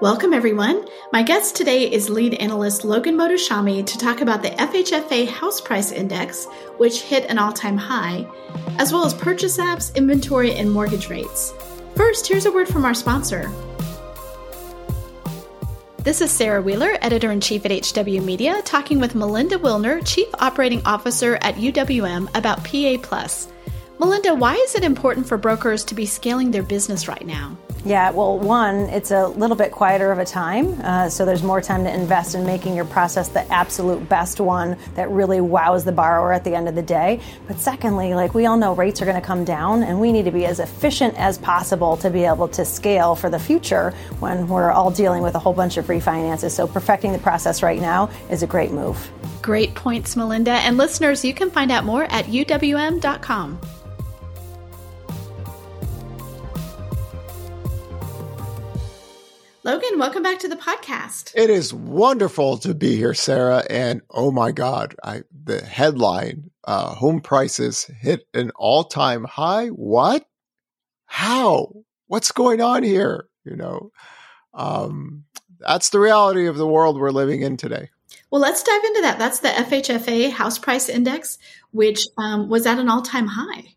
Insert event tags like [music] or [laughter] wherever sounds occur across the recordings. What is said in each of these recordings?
Welcome, everyone. My guest today is lead analyst Logan Mohtashami to talk about the FHFA House Price Index, which hit an all time high, as well as purchase apps, inventory, and mortgage rates. First, here's a word from our sponsor. This is Sarah Wheeler, editor in chief at HW Media, talking with Melinda Wilner, chief operating officer at UWM, about PA. Melinda, why is it important for brokers to be scaling their business right now? Yeah, well, one, it's a little bit quieter of a time, uh, so there's more time to invest in making your process the absolute best one that really wows the borrower at the end of the day. But secondly, like we all know, rates are going to come down, and we need to be as efficient as possible to be able to scale for the future when we're all dealing with a whole bunch of refinances. So perfecting the process right now is a great move. Great points, Melinda. And listeners, you can find out more at uwm.com. Logan, welcome back to the podcast. It is wonderful to be here, Sarah. And oh my God, I, the headline uh, home prices hit an all time high. What? How? What's going on here? You know, um, that's the reality of the world we're living in today. Well, let's dive into that. That's the FHFA House Price Index, which um, was at an all time high.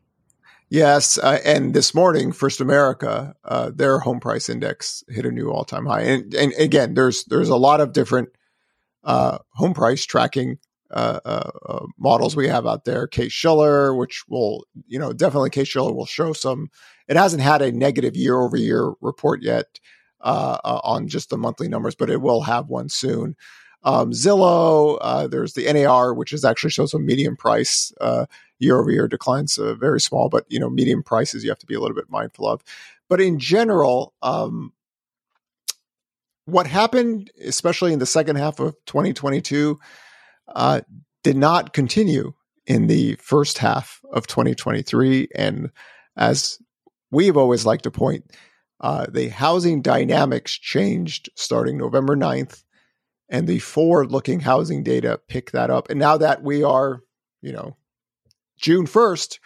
Yes, uh, and this morning, First American, uh, their home price index hit a new all time high. And, and again, there's there's a lot of different uh, home price tracking uh, uh, uh, models we have out there. Case Shiller, which will you know definitely Case Shiller will show some. It hasn't had a negative year over year report yet on just the monthly numbers, but it will have one soon. Um, Zillow, there's the NAR, which is actually shows a medium price year over year declines uh, very small, but you know medium prices you have to be a little bit mindful of. But in general, um, what happened, especially in the second half of 2022, uh, did not continue in the first half of 2023. And as we've always liked to point, uh, the housing dynamics changed starting November 9th, and the forward looking housing data pick that up. And now that we are, you know, June 1st,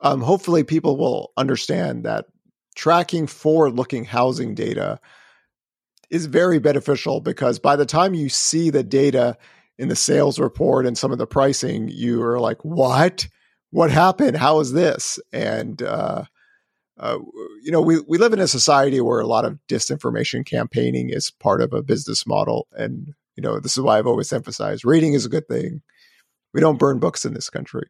um, hopefully people will understand that tracking forward looking housing data is very beneficial because by the time you see the data in the sales report and some of the pricing, you are like, what? What happened? How is this? And, uh, uh, you know, we, we live in a society where a lot of disinformation campaigning is part of a business model. And, you know, this is why I've always emphasized reading is a good thing. We don't burn books in this country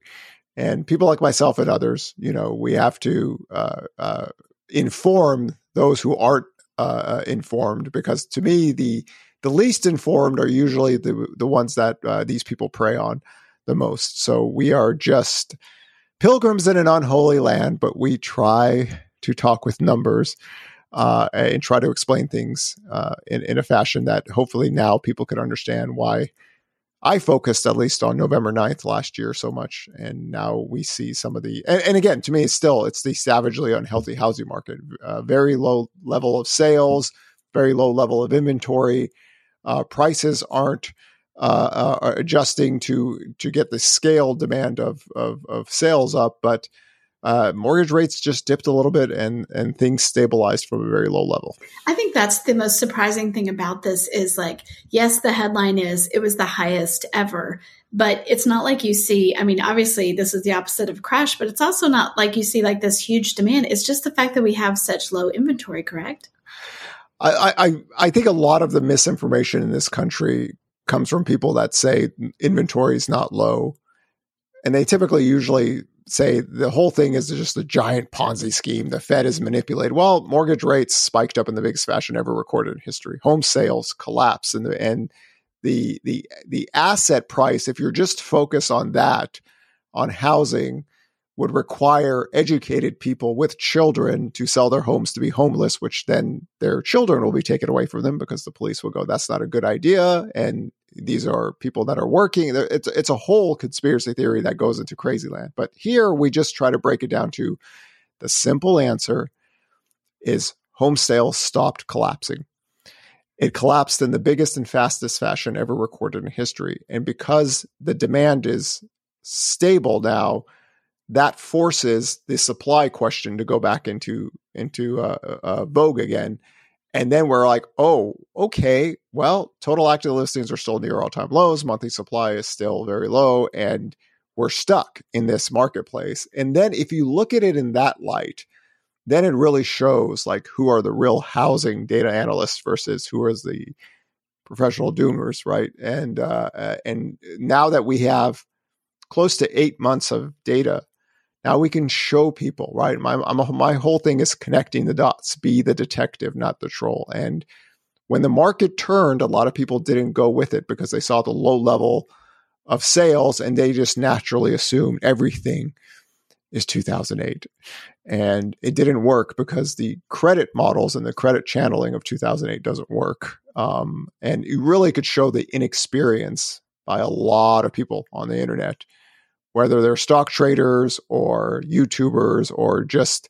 and people like myself and others, you know, we have to uh, uh, inform those who aren't uh, uh, informed because to me the the least informed are usually the the ones that these people prey on the most. So we are just pilgrims in an unholy land, but we try to talk with numbers. Uh, and try to explain things in, in a fashion that hopefully now people can understand why I focused at least on November 9th last year so much. And now we see some of the, and, and again, to me, it's still, it's the savagely unhealthy housing market, uh, very low level of sales, very low level of inventory. Uh, prices aren't uh, uh adjusting to, to get the scale demand of, of, of sales up, but uh, mortgage rates just dipped a little bit and and things stabilized from a very low level. I think that's the most surprising thing about this is like yes the headline is it was the highest ever but it's not like you see I mean obviously this is the opposite of crash but it's also not like you see like this huge demand it's just the fact that we have such low inventory correct? I I I think a lot of the misinformation in this country comes from people that say inventory is not low and they typically usually say the whole thing is just a giant Ponzi scheme. The Fed is manipulated. Well, mortgage rates spiked up in the biggest fashion ever recorded in history. Home sales collapse, and the and the the the asset price. If you're just focused on that, on housing, would require educated people with children to sell their homes to be homeless, which then their children will be taken away from them because the police will go, "That's not a good idea," and these are people that are working. It's it's a whole conspiracy theory that goes into crazy land. But here we just try to break it down to the simple answer: is home sales stopped collapsing. It collapsed in the biggest and fastest fashion ever recorded in history. And because the demand is stable now, that forces the supply question to go back into into uh, uh, vogue again. And then we're like, oh, okay, well, total active listings are still near all time lows. Monthly supply is still very low, and we're stuck in this marketplace. And then if you look at it in that light, then it really shows like who are the real housing data analysts versus who is the professional doomers, right? And uh, uh and now that we have close to eight months of data now we can show people, right? My, a, my whole thing is connecting the dots, be the detective, not the troll. And when the market turned, a lot of people didn't go with it because they saw the low level of sales and they just naturally assumed everything is 2008. And it didn't work because the credit models and the credit channeling of 2008 doesn't work. Um, and you really could show the inexperience by a lot of people on the internet whether they're stock traders or YouTubers or just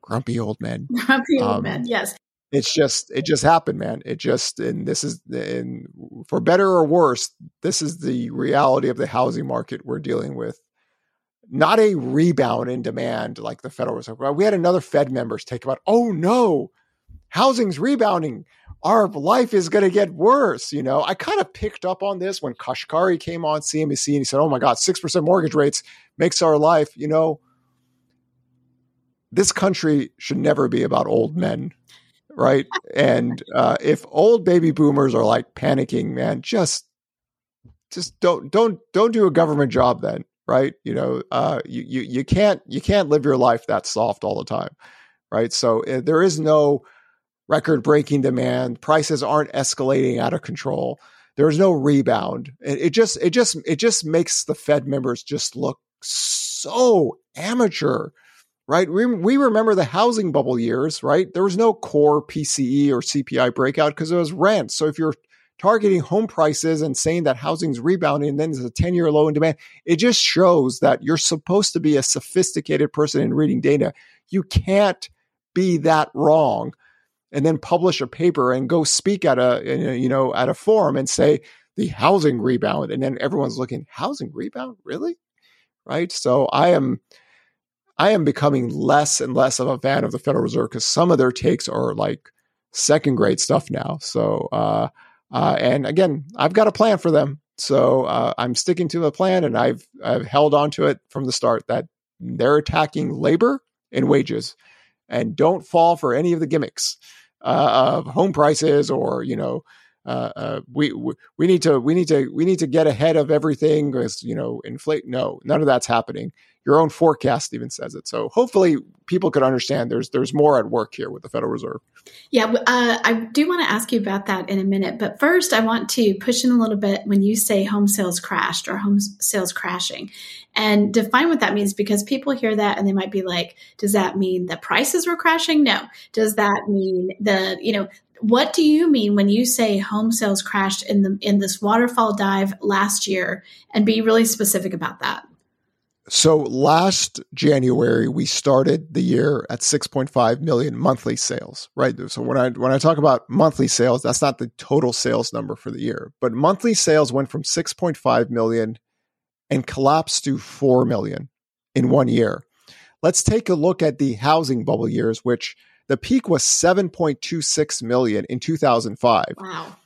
grumpy old men. [laughs] Grumpy old um, men, yes. It's just it just happened, man. It just and this is and for better or worse, this is the reality of the housing market we're dealing with. Not a rebound in demand like the Federal Reserve. We had another Fed members take about, oh no, housing's rebounding our life is going to get worse. You know, I kind of picked up on this when Kashkari came on CNBC and he said, "Oh my God, six percent mortgage rates makes our life." You know, this country should never be about old men, right? and uh, if old baby boomers are like panicking, man, just just don't don't don't do a government job then, right? You know, uh, you you you can't you can't live your life that soft all the time, right? So uh, there is no record breaking demand. Prices aren't escalating out of control. There's no rebound. It, it just it just it just makes the Fed members just look so amateur, right? We, we remember the housing bubble years, right? There was no core PCE or CPI breakout because it was rent. So if you're targeting home prices and saying that housing's rebounding and then there's a 10 year low in demand, it just shows that you're supposed to be a sophisticated person in reading data. You can't be that wrong and then publish a paper and go speak at a you know at a forum and say the housing rebound. And then everyone's looking housing rebound? Really? Right? So i am i am becoming less and less of a fan of the federal reserve because some of their takes are like second grade stuff now. So uh, uh, and again i've got a plan for them. So uh, i'm sticking to the plan and i've i've held on to it from the start that they're attacking labor and wages. And don't fall for any of the gimmicks uh, of home prices or you know uh, uh, we, we need to we need to we need to get ahead of everything because you know inflate. No, none of that's happening. Your own forecast even says it. So hopefully people could understand there's there's more at work here with the Federal Reserve. Yeah, uh, I do want to ask you about that in a minute, but first I want to push in a little bit when you say home sales crashed or home sales crashing, and define what that means because people hear that and they might be like, does that mean the prices were crashing? No. Does that mean the you know what do you mean when you say home sales crashed in the in this waterfall dive last year and be really specific about that so last january we started the year at 6.5 million monthly sales right so when i when i talk about monthly sales that's not the total sales number for the year but monthly sales went from 6.5 million and collapsed to 4 million in one year let's take a look at the housing bubble years which the peak was 7.26 million in 2005. Wow.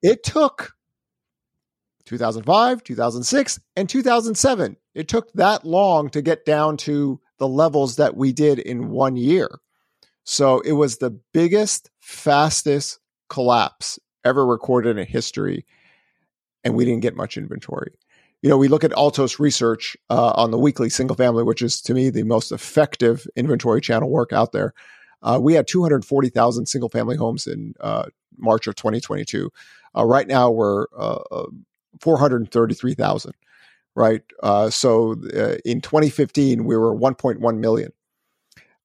It took 2005, 2006, and 2007. It took that long to get down to the levels that we did in one year. So it was the biggest, fastest collapse ever recorded in history. And we didn't get much inventory. You know, we look at Altos research uh, on the weekly single family, which is to me the most effective inventory channel work out there. Uh, we had 240,000 single family homes in uh, March of 2022. Uh, right now, we're uh, uh, 433,000. Right. Uh, so uh, in 2015, we were 1.1 million.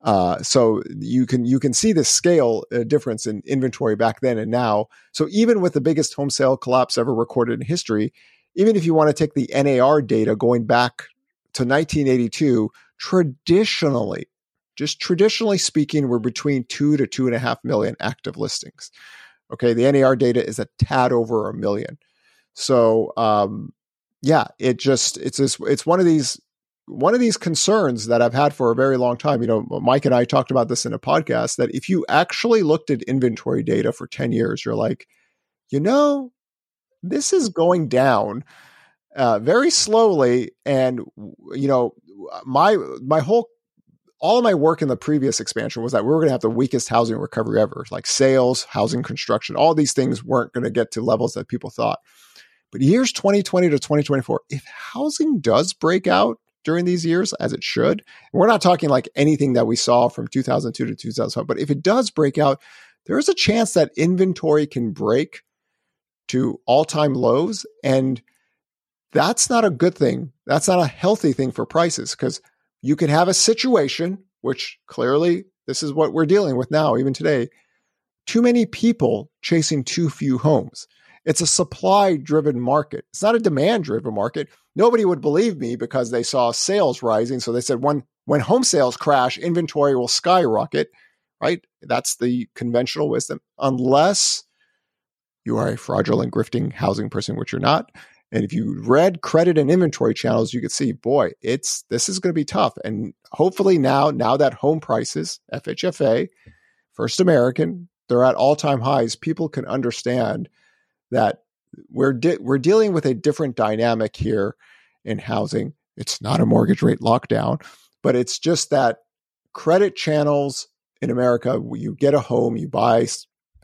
Uh, so you can you can see the scale uh, difference in inventory back then and now. So even with the biggest home sale collapse ever recorded in history, even if you want to take the NAR data going back to 1982, traditionally just traditionally speaking, we're between two to two and a half million active listings. Okay, the NAR data is a tad over a million. So, um, yeah, it just it's this, it's one of these one of these concerns that I've had for a very long time. You know, Mike and I talked about this in a podcast that if you actually looked at inventory data for ten years, you're like, you know, this is going down uh, very slowly, and you know, my my whole all of my work in the previous expansion was that we were going to have the weakest housing recovery ever. Like sales, housing construction, all these things weren't going to get to levels that people thought. But years 2020 to 2024, if housing does break out during these years, as it should, we're not talking like anything that we saw from 2002 to 2005, but if it does break out, there is a chance that inventory can break to all time lows. And that's not a good thing. That's not a healthy thing for prices because you can have a situation, which clearly this is what we're dealing with now, even today. Too many people chasing too few homes. It's a supply driven market. It's not a demand driven market. Nobody would believe me because they saw sales rising. So they said when, when home sales crash, inventory will skyrocket, right? That's the conventional wisdom, unless you are a fraudulent, grifting housing person, which you're not. And if you read credit and inventory channels, you could see, boy, it's this is going to be tough. And hopefully now, now that home prices, FHFA, First American, they're at all time highs, people can understand that we're de- we're dealing with a different dynamic here in housing. It's not a mortgage rate lockdown, but it's just that credit channels in America, you get a home, you buy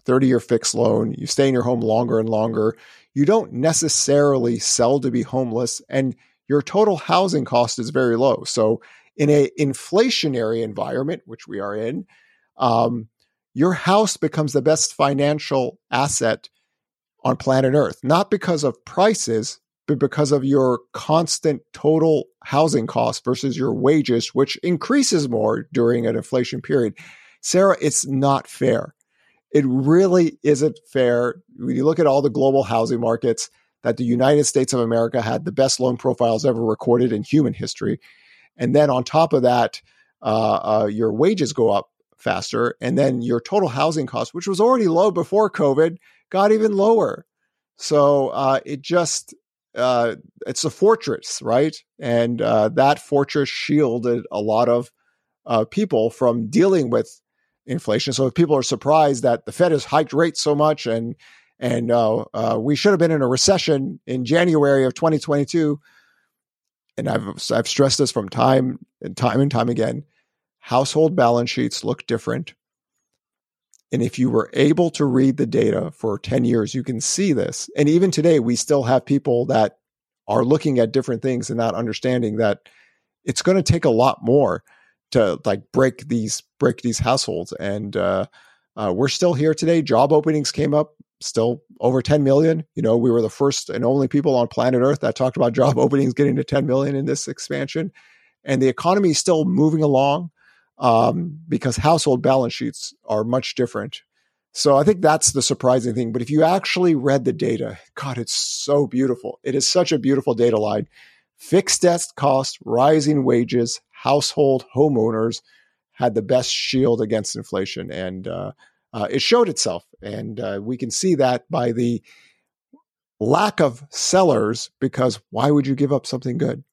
30 year fixed loan, you stay in your home longer and longer, you don't necessarily sell to be homeless and your total housing cost is very low. So in a inflationary environment, which we are in, um, your house becomes the best financial asset on planet Earth, not because of prices, but because of your constant total housing cost versus your wages, which increases more during an inflation period. Sarah, it's not fair. It really isn't fair. When you look at all the global housing markets, that the United States of America had the best loan profiles ever recorded in human history. And then on top of that, uh, uh, your wages go up faster. And then your total housing cost, which was already low before COVID, got even lower. So uh, it just, uh, it's a fortress, right? And uh, that fortress shielded a lot of uh, people from dealing with inflation. So if people are surprised that the Fed has hiked rates so much and and uh, uh, we should have been in a recession in January of 2022, and I've I've stressed this from time and time and time again, household balance sheets look different. And if you were able to read the data for 10 years, you can see this. And even today, we still have people that are looking at different things and not understanding that it's going to take a lot more to like break these break these households. And uh, uh, we're still here today. Job openings came up still over 10 million. You know, we were the first and only people on planet Earth that talked about job [laughs] openings getting to 10 million in this expansion. And the economy is still moving along um, because household balance sheets are much different. So I think that's the surprising thing. But if you actually read the data, God, it's so beautiful. It is such a beautiful data line. Fixed debt cost, rising wages, household homeowners had the best shield against inflation. And uh, uh, it showed itself. And uh, we can see that by the lack of sellers, because why would you give up something good?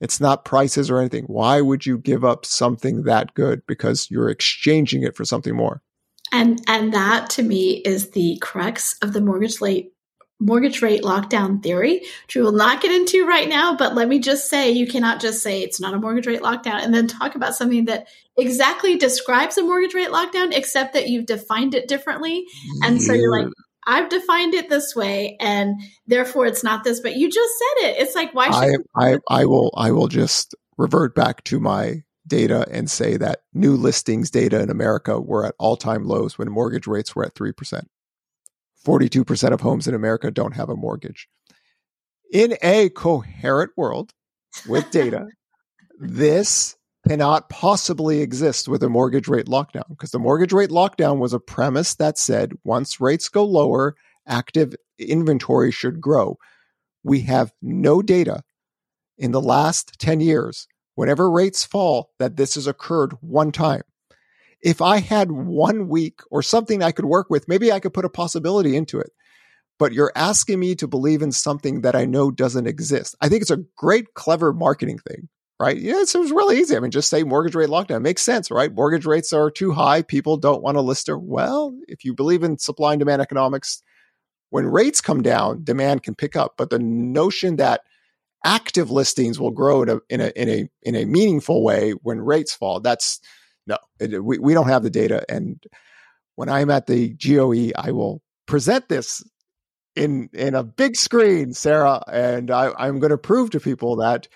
It's not prices or anything. Why would you give up something that good? Because you're exchanging it for something more. And and that to me is the crux of the mortgage rate mortgage rate lockdown theory, which we will not get into right now. But let me just say, you cannot just say it's not a mortgage rate lockdown and then talk about something that exactly describes a mortgage rate lockdown, except that you've defined it differently. And yeah. so you're like, I've defined it this way, and therefore it's not this. But you just said it. It's like why should I? I, I will. I will just revert back to my data and say that new listings data in America were at all time lows when mortgage rates were at three percent. 42% of homes in America don't have a mortgage. In a coherent world with data, [laughs] this cannot possibly exist with a mortgage rate lockdown because the mortgage rate lockdown was a premise that said once rates go lower, active inventory should grow. We have no data in the last 10 years whenever rates fall that this has occurred one time. If I had one week or something I could work with, maybe I could put a possibility into it. But you're asking me to believe in something that I know doesn't exist. I think it's a great, clever marketing thing, right? Yeah, it was really easy. I mean, just say mortgage rate lockdown. It makes sense, right? Mortgage rates are too high. People don't want to list their, well, if you believe in supply and demand economics, when rates come down, demand can pick up. But the notion that active listings will grow in a in a in a in a meaningful way when rates fall. That's no, it, we we don't have the data. And when I'm at the GOE, I will present this in in a big screen, Sarah, and I, I'm going to prove to people that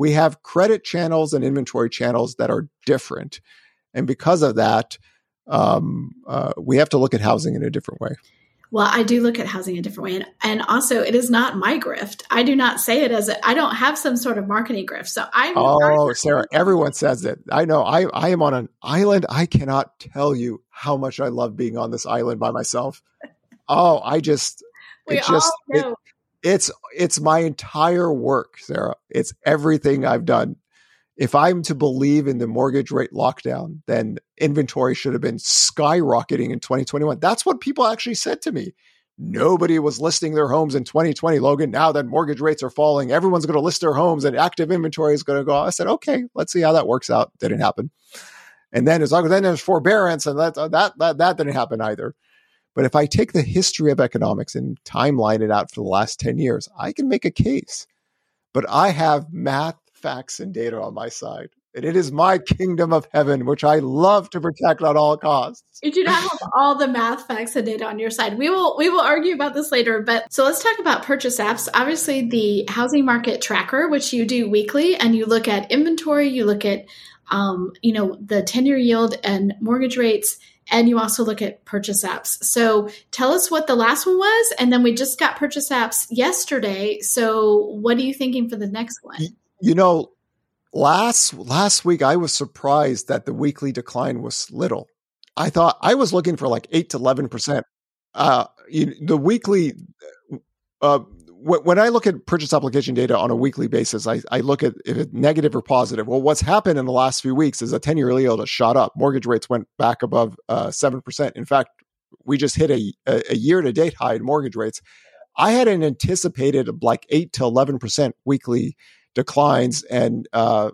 we have credit channels and inventory channels that are different, and because of that, um, uh, we have to look at housing in a different way. Well, I do look at housing in a different way. And, and also, it is not my grift. I do not say it as a, I don't have some sort of marketing grift. So I. Oh, Sarah, everyone says it. I know. I, I am on an island. I cannot tell you how much I love being on this island by myself. Oh, I just. We it just, all know. It, it's it's my entire work, Sarah. It's everything I've done if I'm to believe in the mortgage rate lockdown, then inventory should have been skyrocketing in 2021. That's what people actually said to me. Nobody was listing their homes in 2020, Logan. Now that mortgage rates are falling, everyone's going to list their homes and active inventory is going to go. I said, okay, let's see how that works out. Didn't happen. And then as long as then there's forbearance and that, uh, that, that, that didn't happen either. But if I take the history of economics and timeline it out for the last 10 years, I can make a case. But I have math facts and data on my side. And it is my kingdom of heaven, which I love to protect at all costs. You do not have all the math facts and data on your side. We will we will argue about this later. But so let's talk about purchase apps. Obviously, the housing market tracker, which you do weekly, and you look at inventory, you look at um, you know the ten year yield and mortgage rates, and you also look at purchase apps. So tell us what the last one was, and then we just got purchase apps yesterday. So what are you thinking for the next one? You know, last last week I was surprised that the weekly decline was little. I thought I was looking for like eight to eleven percent. Uh, you, the weekly. Uh, when I look at purchase application data on a weekly basis, I, I look at if it's negative or positive. Well, what's happened in the last few weeks is a 10 year yield has shot up. Mortgage rates went back above uh, 7%. In fact, we just hit a, a year to date high in mortgage rates. I had an anticipated like 8 to 11% weekly declines, and uh,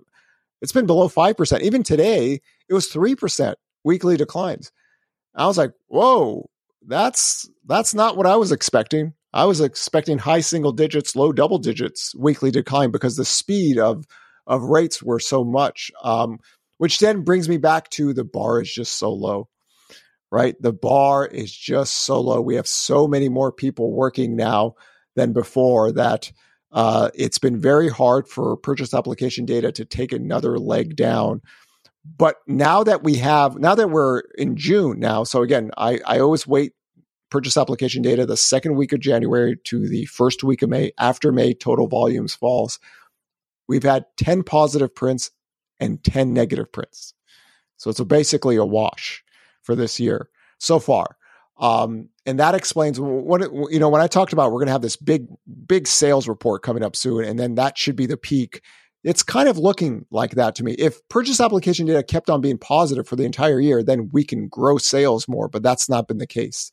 it's been below five percent. Even today, it was three percent weekly declines. I was like, "Whoa, that's that's not what I was expecting." I was expecting high single digits, low double digits weekly decline because the speed of of rates were so much. Um, which then brings me back to the bar is just so low, right? The bar is just so low. We have so many more people working now than before that uh, it's been very hard for purchase application data to take another leg down. But now that we have, now that we're in June now, so again, I, I always wait purchase application data the second week of January to the first week of May. After May, total volumes falls. We've had 10 positive prints and 10 negative prints. So it's a basically a wash for this year so far. Um, and that explains what you know when I talked about we're going to have this big big sales report coming up soon, and then that should be the peak. It's kind of looking like that to me. If purchase application data kept on being positive for the entire year, then we can grow sales more, but that's not been the case.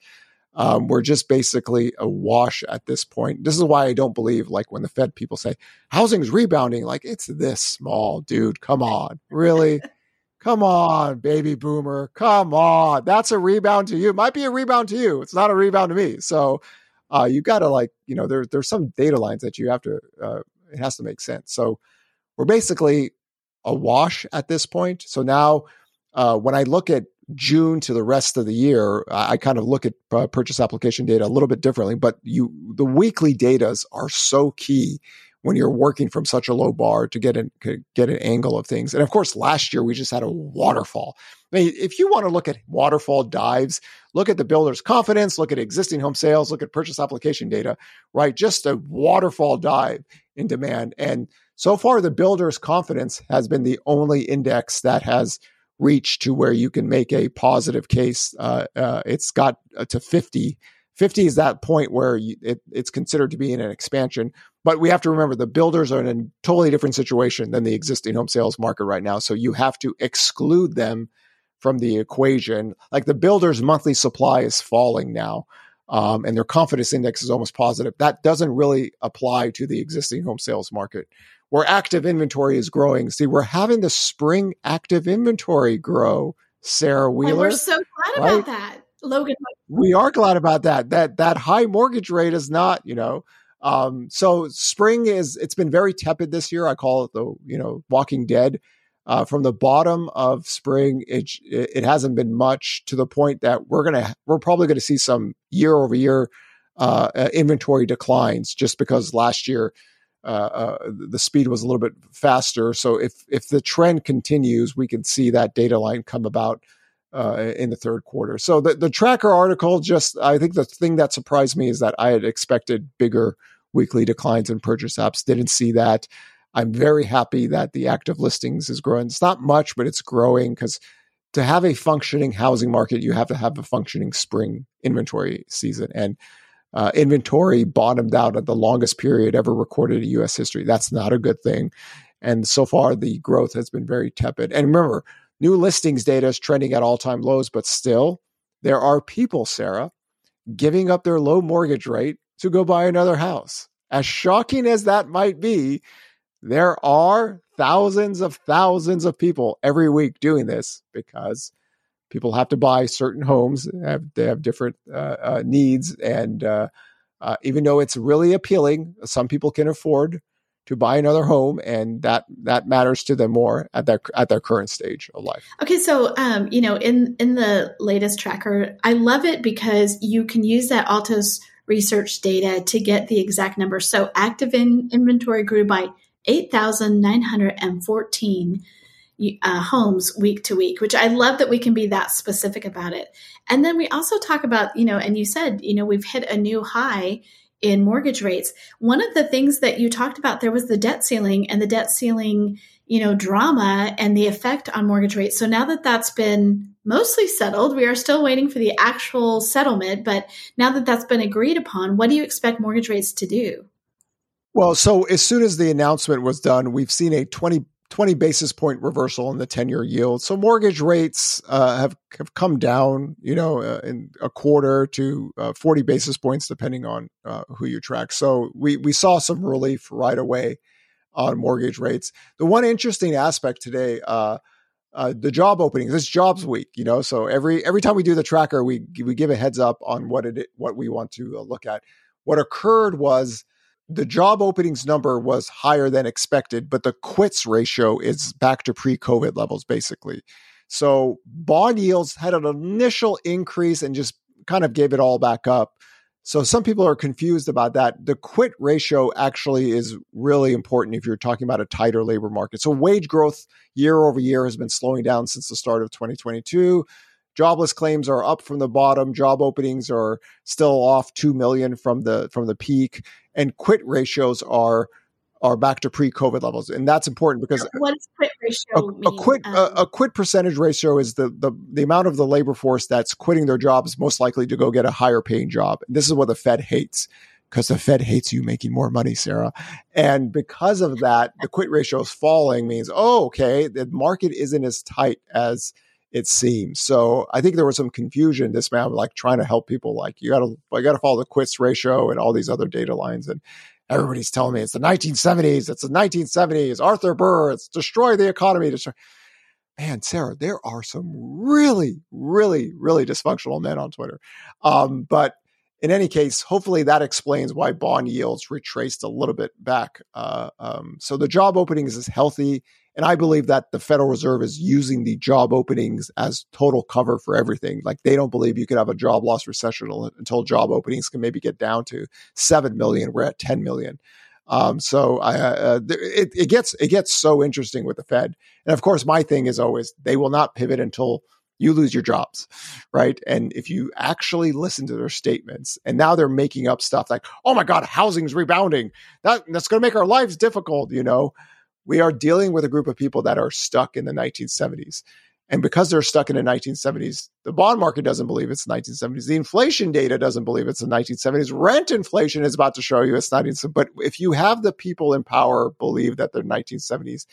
Um, we're just basically a wash at this point. This is why I don't believe, like when the Fed people say housing's rebounding, like it's this small, dude. Come on, really? Come on, baby boomer. Come on. That's a rebound to you. It might be a rebound to you. It's not a rebound to me. So uh, you got to like, you know, there, there's some data lines that you have to, uh, it has to make sense. So we're basically a wash at this point. So now uh, when I look at June to the rest of the year, I, kind of look at uh, purchase application data a little bit differently, but you, the weekly datas are so key when you're working from such a low bar to get an get an angle of things. And of course, last year we just had a waterfall. I mean, if you want to look at waterfall dives, look at the builder's confidence, look at existing home sales, look at purchase application data, right? Just a waterfall dive in demand. And so far, the builder's confidence has been the only index that has reached to where you can make a positive case. Uh, uh, it's got uh, to 50 50 is that point where you, it, it's considered to be in an expansion. But we have to remember the builders are in a totally different situation than the existing home sales market right now. So you have to exclude them from the equation. Like the builders' monthly supply is falling now, um, and their confidence index is almost positive. That doesn't really apply to the existing home sales market where active inventory is growing. See, we're having the spring active inventory grow, Sarah Wheeler. And we're so glad right? about that. Logan. We are glad about that. That that high mortgage rate is not, you know. Um, so spring is it's been very tepid this year. I call it the, you know, walking dead. Uh, from the bottom of spring, it it hasn't been much to the point that we're gonna we're probably gonna see some year over year uh, uh, inventory declines just because last year uh, uh, the speed was a little bit faster. So if if the trend continues, we can see that data line come about uh, in the third quarter. So the the tracker article just I think the thing that surprised me is that I had expected bigger weekly declines in purchase apps. Didn't see that. I'm very happy that the active listings is growing. It's not much, but it's growing because to have a functioning housing market, you have to have a functioning spring inventory season. And uh, inventory bottomed out at the longest period ever recorded in U.S. history. That's not a good thing. And so far, the growth has been very tepid. And remember, new listings data is trending at all time lows, but still, there are people, Sarah, giving up their low mortgage rate to go buy another house. As shocking as that might be, there are thousands of thousands of people every week doing this because people have to buy certain homes. They have, they have different uh, uh, needs. And uh, uh even though it's really appealing, some people can afford to buy another home and that that matters to them more at their at their current stage of life. Okay, so um, you know, in in the latest tracker, I love it because you can use that Altos research data to get the exact number. So active in inventory grew by 8,914 uh, homes week to week, which I love that we can be that specific about it. And then we also talk about, you know, and you said, you know, we've hit a new high in mortgage rates. One of the things that you talked about there was the debt ceiling and the debt ceiling, you know, drama and the effect on mortgage rates. So now that that's been mostly settled, we are still waiting for the actual settlement, but now that that's been agreed upon, what do you expect mortgage rates to do? Well, so as soon as the announcement was done, we've seen a 20, 20 basis point reversal in the 10 year yield. So mortgage rates uh, have, have come down, you know, uh, in a quarter to uh, 40 basis points, depending on uh, who you track. So we, we saw some relief right away on mortgage rates. The one interesting aspect today, uh, uh, the job openings. It's jobs week, you know. So every every time we do the tracker, we we give a heads up on what it what we want to look at. What occurred was the job openings number was higher than expected, but the quits ratio is back to pre COVID levels, basically. So bond yields had an initial increase and just kind of gave it all back up. So some people are confused about that. The quit ratio actually is really important if you're talking about a tighter labor market. So wage growth year over year has been slowing down since the start of 2022. Jobless claims are up from the bottom. Job openings are still off 2 million from the from the peak and quit ratios are are back to pre-COVID levels, and that's important because what does quit ratio a, a quit um, a, a, quit percentage ratio is the, the the amount of the labor force that's quitting their jobs most likely to go get a higher paying job. This is what the Fed hates because the Fed hates you making more money, Sarah. And because of that, the quit ratio is falling means oh okay, the market isn't as tight as it seems. So I think there was some confusion this man like trying to help people like you gotta I gotta follow the quits ratio and all these other data lines. And everybody's telling me it's the 1970s, it's the 1970s, Arthur Burns, it's destroy the economy. Destroy. Man, Sarah, there are some really, really, really dysfunctional men on Twitter. Um, but in any case, hopefully that explains why bond yields retraced a little bit back. Uh, um, so the job openings is healthy. And I believe that the Federal Reserve is using the job openings as total cover for everything. Like they don't believe you could have a job loss recession until job openings can maybe get down to 7 million. We're at 10 million. Um, so I, uh, it, it gets it gets so interesting with the Fed, and of course, my thing is always they will not pivot until you lose your jobs, right? And if you actually listen to their statements, and now they're making up stuff like, "Oh my God, housing's rebounding. That that's going to make our lives difficult," you know we are dealing with a group of people that are stuck in the 1970s. And because they're stuck in the 1970s, the bond market doesn't believe it's the 1970s. The inflation data doesn't believe it's the 1970s. Rent inflation is about to show you it's 1970s. But if you have the people in power believe that they're 1970s,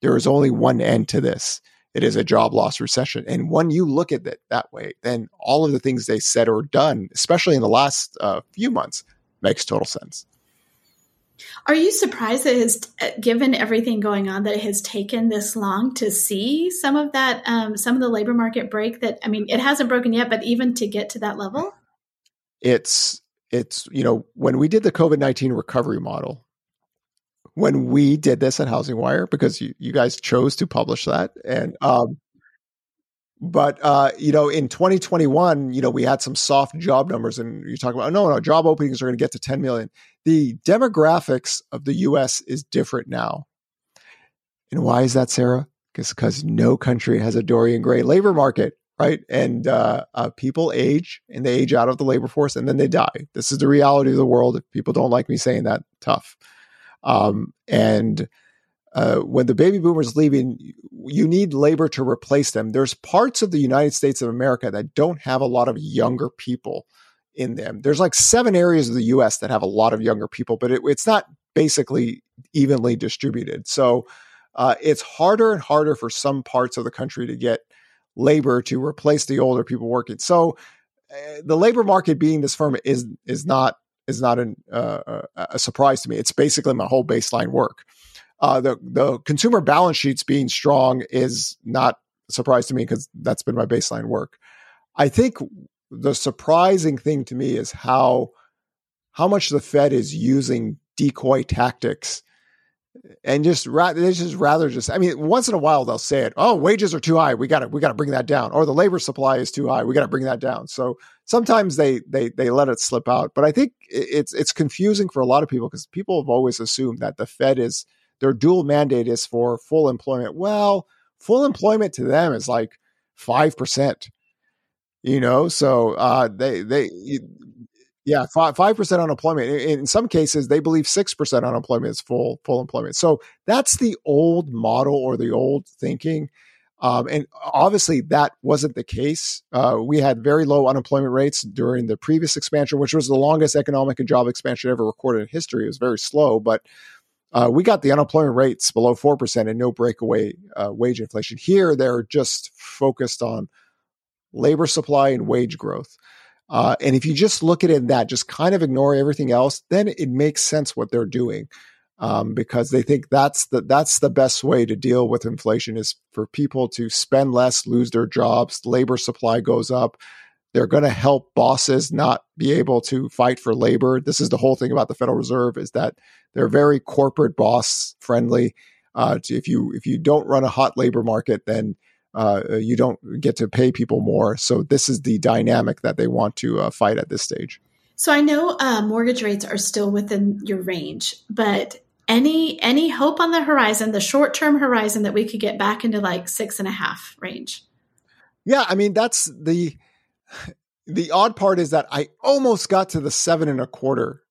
there is only one end to this. It is a job loss recession. And when you look at it that way, then all of the things they said or done, especially in the last uh, few months, makes total sense. Are you surprised that has, uh, given everything going on, that it has taken this long to see some of that, um, some of the labor market break? That I mean, it hasn't broken yet, but even to get to that level, it's it's you know when we did the COVID nineteen recovery model, when we did this at HousingWire, because you you guys chose to publish that, and um, but uh, you know, in 2021, you know, we had some soft job numbers, and you talk about no, no, job openings are going to get to 10 million. The demographics of the U.S. is different now, and why is that, Sarah? Because because no country has a Dorian Gray labor market, right? And uh, uh, people age, and they age out of the labor force, and then they die. This is the reality of the world. If people don't like me saying that, tough. Um, and uh, when the baby boomers leaving, you need labor to replace them. There's parts of the United States of America that don't have a lot of younger people in them. There's like seven areas of the U.S. that have a lot of younger people, but it, it's not basically evenly distributed. So uh, it's harder and harder for some parts of the country to get labor to replace the older people working. So uh, the labor market being this firm is is not is not an, uh, a surprise to me. It's basically my whole baseline work. Uh, the the consumer balance sheets being strong is not a surprise to me because that's been my baseline work. I think the surprising thing to me is how how much the Fed is using decoy tactics and just rather they rather just I mean once in a while they'll say it oh wages are too high. We got to we got to bring that down. Or the labor supply is too high. We got to bring that down. So sometimes they they they let it slip out but I think it's it's confusing for a lot of people because people have always assumed that the Fed is their dual mandate is for full employment. Well, full employment to them is like 5%, you know? So, uh, they, they, yeah, five percent unemployment. In some cases, they believe six percent unemployment is full full employment. So that's the old model or the old thinking, um, and obviously that wasn't the case. Uh, we had very low unemployment rates during the previous expansion, which was the longest economic and job expansion ever recorded in history. It was very slow, but uh, we got the unemployment rates below 4% and no breakaway uh, wage inflation. Here, they're just focused on labor supply and wage growth. Uh, and if you just look at it in that, just kind of ignore everything else, then it makes sense what they're doing. Um, because they think that's the that's the best way to deal with inflation is for people to spend less, lose their jobs, labor supply goes up, they're going to help bosses not be able to fight for labor. This is the whole thing about the Federal Reserve is that they're very corporate boss friendly. Uh, if you if you don't run a hot labor market, then uh, you don't get to pay people more. So this is the dynamic that they want to uh, fight at this stage. So I know uh, mortgage rates are still within your range, but any any hope on the horizon, the short term horizon, that we could get back into like six and a half range? Yeah, I mean that's the [laughs] the odd part is that I almost got to the seven and a quarter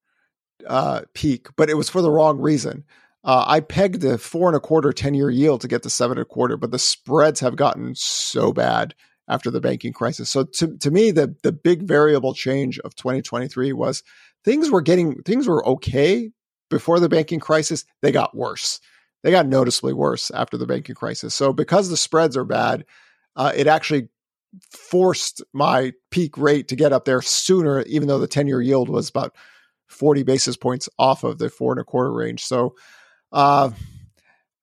uh, peak, but it was for the wrong reason. Uh, I pegged the four and a quarter 10 year yield to get to seven and a quarter, but the spreads have gotten so bad after the banking crisis. So to, to me, the, the big variable change of 2023 was things were getting, things were okay before the banking crisis. They got worse. They got noticeably worse after the banking crisis. So because the spreads are bad, uh, it actually forced my peak rate to get up there sooner, even though the 10 year yield was about 40 basis points off of the four and a quarter range. So, uh,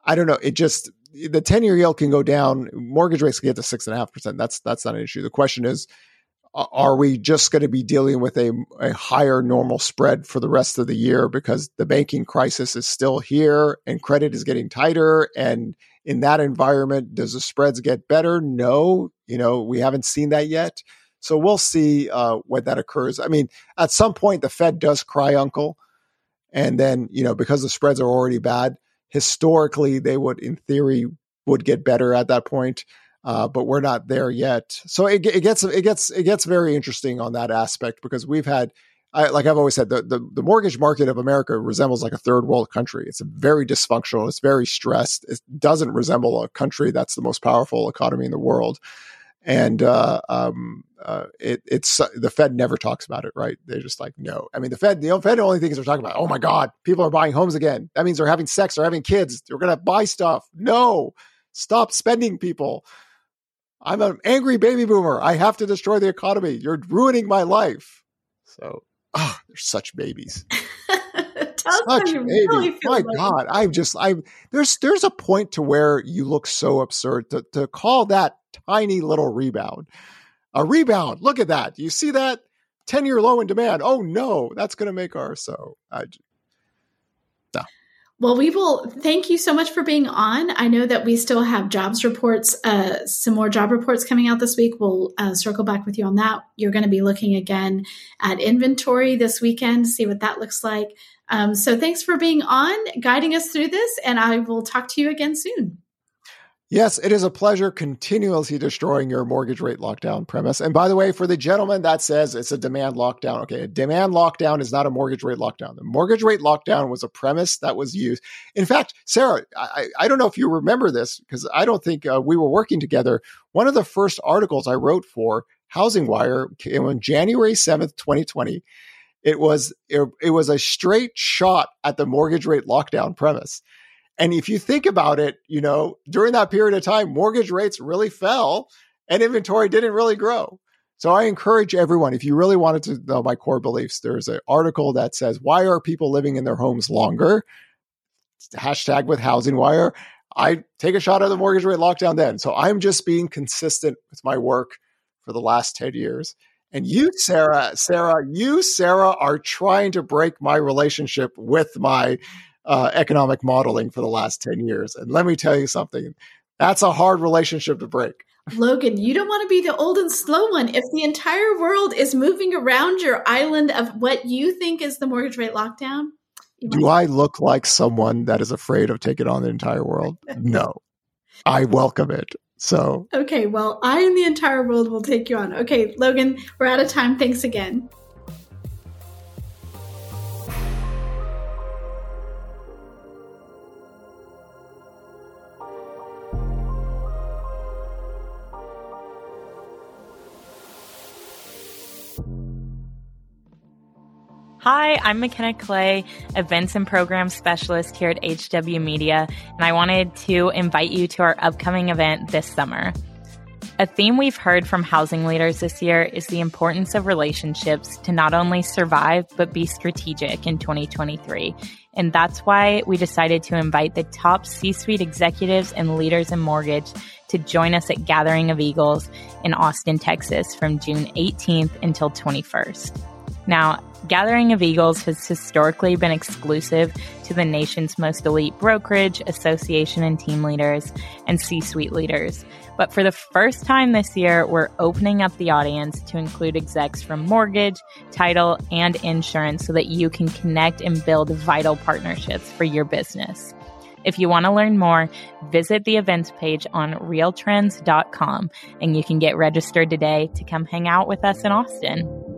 I don't know. It just, the 10 year yield can go down. Mortgage rates can get to six and a half percent. That's, that's not an issue. The question is, are we just going to be dealing with a, a higher normal spread for the rest of the year because the banking crisis is still here and credit is getting tighter and in that environment, does the spreads get better? No, you know, we haven't seen that yet. So we'll see uh, when that occurs. I mean, at some point, the Fed does cry uncle. And then, you know, because the spreads are already bad, historically, they would, in theory, would get better at that point. Uh, but we're not there yet. So it, it gets it gets it gets very interesting on that aspect because we've had I, like I've always said, the, the, the mortgage market of America resembles like a third world country. It's very dysfunctional. It's very stressed. It doesn't resemble a country that's the most powerful economy in the world. And uh, um, uh, it, it's the Fed never talks about it, right? They're just like, no. I mean, the Fed, the Fed, only things they're talking about, oh my God, people are buying homes again. That means they're having sex, they're having kids, they're going to buy stuff. No, stop spending, people. I'm an angry baby boomer. I have to destroy the economy. You're ruining my life. So oh, they're such babies. Such. Really My like. God, I'm just I'm there's there's a point to where you look so absurd to to call that tiny little rebound a rebound. Look at that. You see that? 10 year low in demand. Oh no, that's going to make our so. I, well, we will thank you so much for being on. I know that we still have jobs reports, uh, some more job reports coming out this week. We'll uh, circle back with you on that. You're going to be looking again at inventory this weekend see what that looks like. Um, so thanks for being on, guiding us through this, and I will talk to you again soon. Yes, it is a pleasure continuously destroying your mortgage rate lockdown premise. And by the way, for the gentleman that says it's a demand lockdown, okay, a demand lockdown is not a mortgage rate lockdown. The mortgage rate lockdown was a premise that was used. In fact, Sarah, I, I don't know if you remember this because I don't think uh, we were working together. One of the first articles I wrote for HousingWire came on January 7th, 2020. It was it, it was a straight shot at the mortgage rate lockdown premise. And if you think about it, you know, during that period of time, mortgage rates really fell and inventory didn't really grow. So I encourage everyone, if you really wanted to know my core beliefs, there's an article that says, why are people living in their homes longer? Hashtag with HousingWire. I take a shot at the mortgage rate lockdown then. So I'm just being consistent with my work for the last 10 years. And you, Sarah, Sarah, you, Sarah, are trying to break my relationship with my uh, economic modeling for the last 10 years. And let me tell you something that's a hard relationship to break. Logan, you don't want to be the old and slow one. If the entire world is moving around your island of what you think is the mortgage rate lockdown, do I look like someone that is afraid of taking on the entire world? [laughs] no. I welcome it. So, okay, well, I and the entire world will take you on. Okay, Logan, we're out of time. Thanks again. Hi, I'm McKenna Clay, Events and Program Specialist here at HW Media, and I wanted to invite you to our upcoming event this summer. A theme we've heard from housing leaders this year is the importance of relationships to not only survive, but be strategic in 2023. And that's why we decided to invite the top C suite executives and leaders in mortgage to join us at Gathering of Eagles in Austin, Texas from June 18th until 21st. Now, Gathering of Eagles has historically been exclusive to the nation's most elite brokerage, association, and team leaders and C suite leaders. But for the first time this year, we're opening up the audience to include execs from mortgage, title, and insurance so that you can connect and build vital partnerships for your business. If you want to learn more, visit the events page on realtrends.com and you can get registered today to come hang out with us in Austin.